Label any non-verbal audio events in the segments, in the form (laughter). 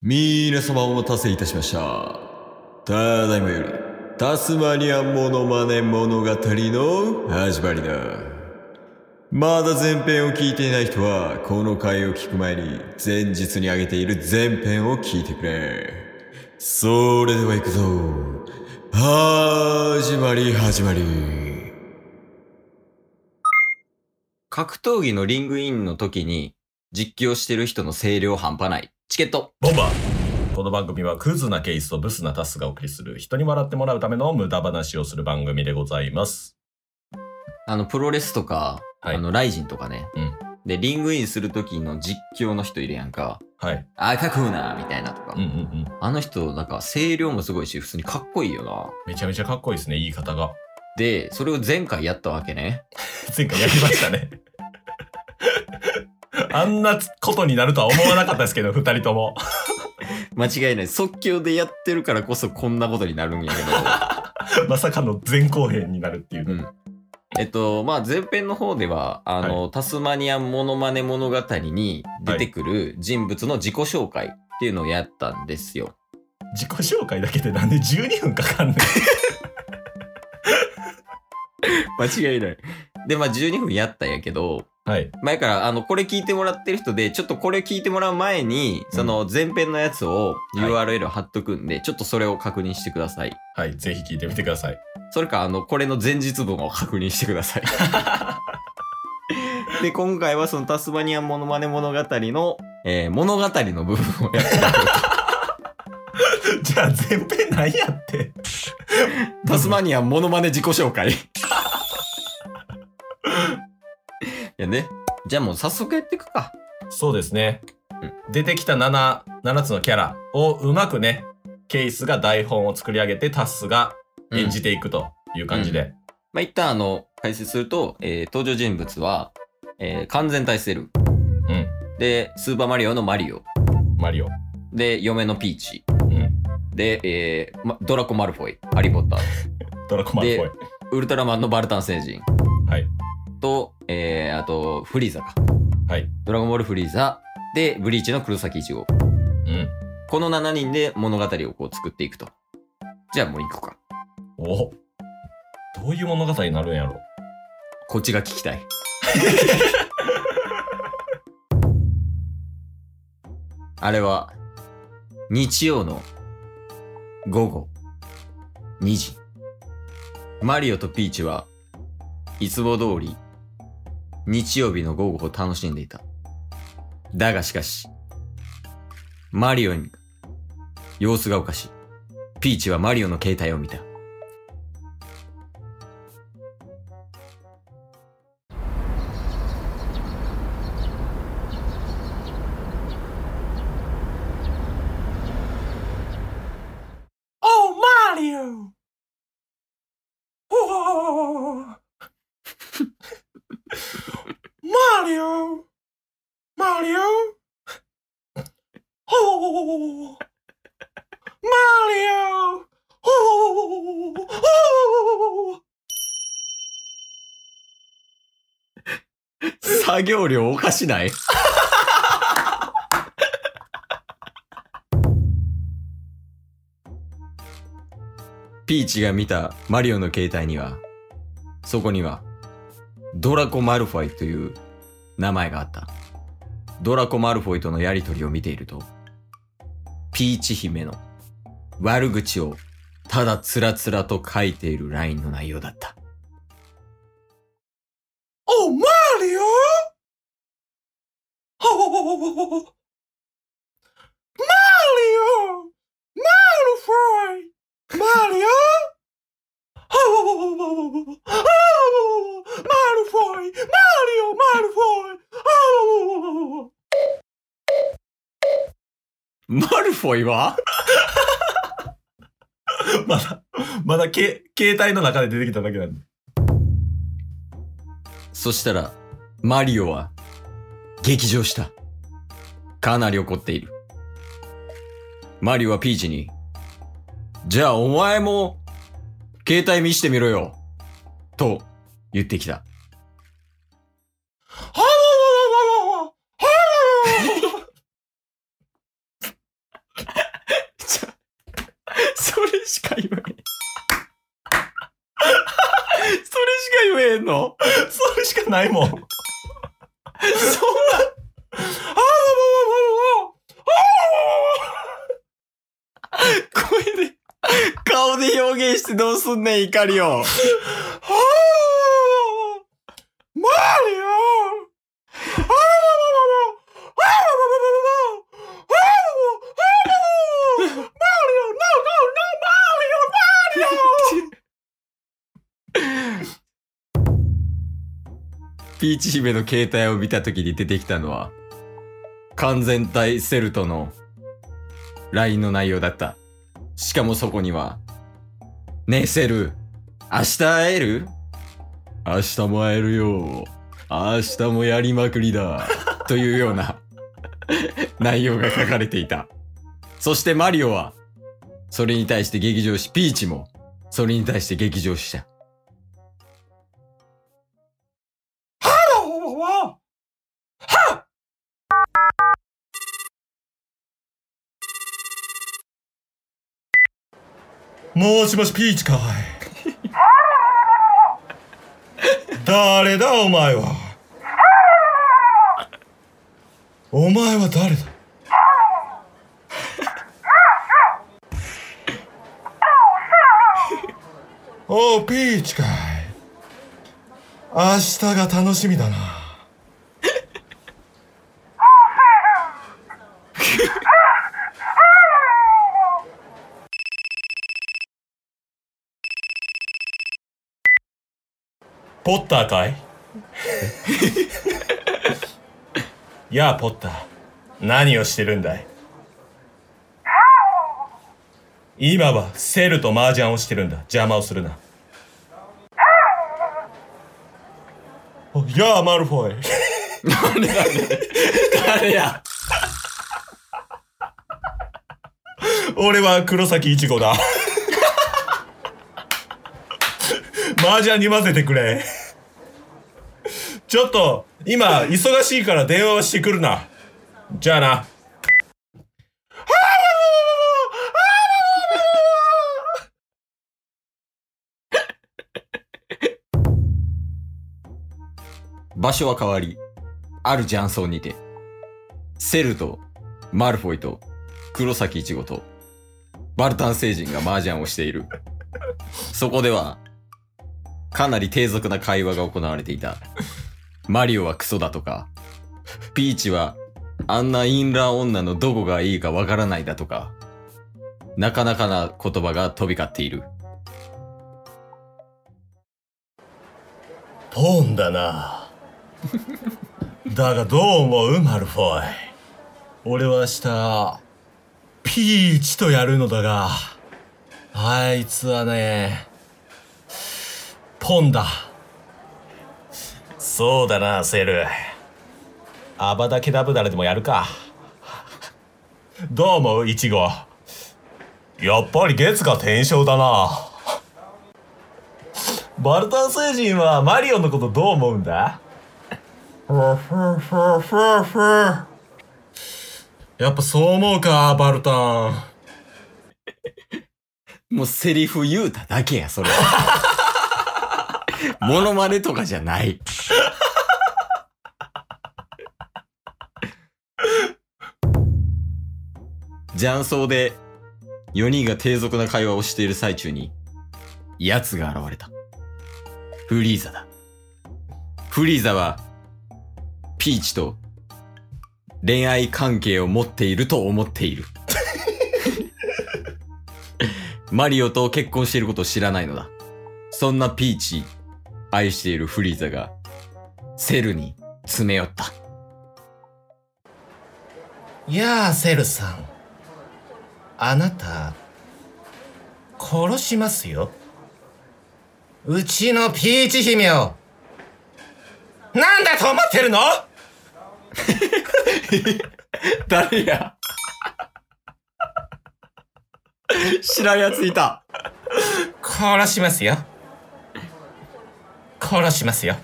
皆様お待たせいたしました。ただいまより、タスマニアモノマネ物語の始まりだ。まだ前編を聞いていない人は、この回を聞く前に、前日に上げている前編を聞いてくれ。それでは行くぞ。始まり始まり。格闘技のリングインの時に実況してる人の声量半端ない。チケット。ボンバーこの番組はクズなケースとブスなタスがお送りする人に笑ってもらうための無駄話をする番組でございます。あの、プロレスとか、はいあの、ライジンとかね。うんで、リングインする時の実況の人いるやんか。はい。赤コーナーみたいなとか。うんうんうん。あの人、なんか声量もすごいし、普通にかっこいいよな。めちゃめちゃかっこいいですね、言い方が。で、それを前回やったわけね。(laughs) 前回やりましたね。あんなことになるとは思わなかったですけど、二人とも。(laughs) 間違いない。即興でやってるからこそこんなことになるんやけど。(laughs) まさかの前後編になるっていう。うんえっと、まあ、前編の方では、あの、タスマニアンモノマネ物語に出てくる人物の自己紹介っていうのをやったんですよ。自己紹介だけでなんで12分かかんねん。(laughs) 間違いない。で、まあ、12分やったんやけど、はい。前から、あの、これ聞いてもらってる人で、ちょっとこれ聞いてもらう前に、その前編のやつをはい URL 貼っとくんで、ちょっとそれを確認してください。はい。ぜひ聞いてみてください。それか、あの、これの前日分を確認してください。(laughs) で、今回はそのタスマニアンモノマネ物語の、えー物語の部分をやって (laughs) じゃあ前編何やって。タスマニアンモノマネ自己紹介。やね。じゃあもう早速やっていくか。そうですね。出てきた7、7つのキャラをうまくね、ケースが台本を作り上げてタスが演じていくという感じで。まあ、一旦あの、解説すると、えー登場人物は、えー完全体セル。うん。で、スーパーマリオのマリオ。マリオ。で、嫁のピーチ。うん。で、えーまドラコ・マルフォイ。ハリー・ポッター。(laughs) ドラコマルフォイ。ウルトラマンのバルタン星人。はい。と、えー、あと、フリーザか。はい。ドラゴンボールフリーザ。で、ブリーチの黒崎一護。うん。この7人で物語をこう作っていくと。じゃあもう行くか。おどういう物語になるんやろこっちが聞きたい。(laughs) あれは、日曜の午後2時。マリオとピーチはいつも通り日曜日の午後を楽しんでいた。だがしかし、マリオに様子がおかしい。ピーチはマリオの携帯を見た。作業量おかしない？(laughs) ピーチが見たマリオの携帯には、そこには、ドラコ・マルフォイという名前があった。ドラコ・マルフォイとのやりとりを見ていると、ピーチ姫の悪口をただつらつらと書いているラインの内容だった。マリオマルフォイマリオマルフォイマリオマルフォイマルフォイはまだ、まだけ、携帯の中で出てきただけなんで。そしたら、マリオは、激上した。かなり怒っている。マリオはピーチに、じゃあお前も、携帯見してみろよ、と言ってきた。それしか言えん。それしか言えんのそれしかないもん。そんなしてどうすんねん、怒りを。マリオピーチ姫の携帯を見た時に出てきたのは、完全体セルとの LINE の内容だった。しかもそこには、ねえセル、明日会える？明日も会えるよ。明日もやりまくりだ。というような (laughs) 内容が書かれていた。そしてマリオは、それに対して劇場し、ピーチも、それに対して劇場した。もしもしピーチかい。誰だお前は？お前は誰だ？(laughs) おうピーチかい。明日が楽しみだな。ポッターかい？(laughs) やあポッター。何をしてるんだい？今はセルと麻雀をしてるんだ。邪魔をするな。おやあマルフォイ。誰や？俺は黒崎いちごだ。麻雀に混ぜてくれちょっと今忙しいから電話をしてくるなじゃあな場所は変わり、ある雀荘にて、セルとマルフォイと黒崎イチゴとバルタン星人が麻雀をしている。そこでは、かなり低俗な会話が行われていた。マリオはクソだとか、ピーチはあんなインラー女のどこがいいかわからないだとか、なかなかな言葉が飛び交っている。ポンだな。(laughs) だがどう思うマルフォイ俺は明日ピーチとやるのだがあいつはねポンだ。そうだなセルアバダケダブダラでもやるかどう思うイチゴやっぱり月が天正だなバルタン星人はマリオのことどう思うんだ？ふふふふふやっぱそう思うか、バルタン。(laughs) もうセリフ言うただけや、それ。(laughs) モノマネとかじゃない。雀荘で4人が低俗な会話をしている最中に、奴が現れた。フリーザだ。フリーザは、ピーチと恋愛関係を持っていると思っている。(laughs) マリオと結婚していることを知らないのだ。そんなピーチ、愛しているフリーザが、セルに詰め寄った。やあ、セルさん。あなた、殺しますよ。うちのピーチ姫を。なんだと思ってるの？(laughs) 誰や？知らんやついた。殺しますよ。殺しますよ。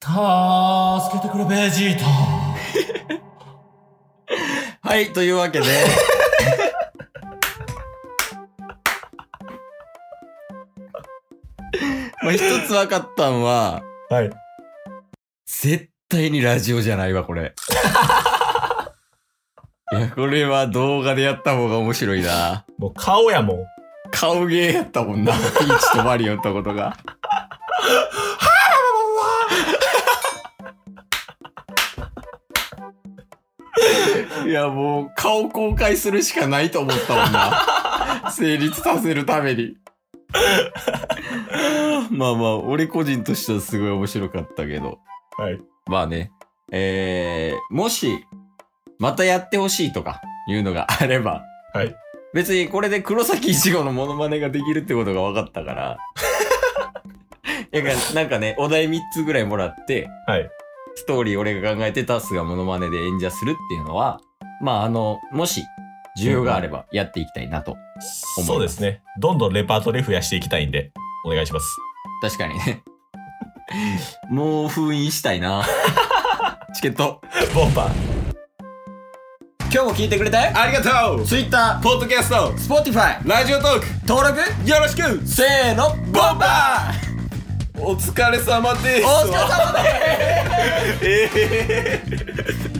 助けてくれ、ベジータ。はい、というわけで。(laughs) まあ一つ分かったんは、はい。絶対にラジオじゃないわ、これ。(laughs) いや、これは動画でやった方が面白いな。もう顔やもん。顔芸やったもんな。ピーチとマリオったことが。(laughs) いや、もう顔公開するしかないと思ったもんな。(laughs) 成立させるために。(laughs) まあまあ、俺個人としてはすごい面白かったけど。はい。まあね、えー、もし、またやってほしいとかいうのが (laughs) あれば、はい。別にこれで黒崎一護のモノマネができるってことが分かったから、やからなんかね、お題3つぐらいもらって、はい。ストーリー俺が考えてタスがモノマネで演者するっていうのは、まああの、もし、需要があればやっていきたいなと。ますそうですね。どんどんレパートリー増やしていきたいんで、お願いします。確かにね。(laughs) もう封印したいな。(laughs) チケット。ボンバー。今日も聞いてくれてありがとう Twitter、ポッドキャスト Spotify、ラジオトーク登録よろしくせーの、ボンバーお疲れ様です。お疲れ様です。え (laughs) え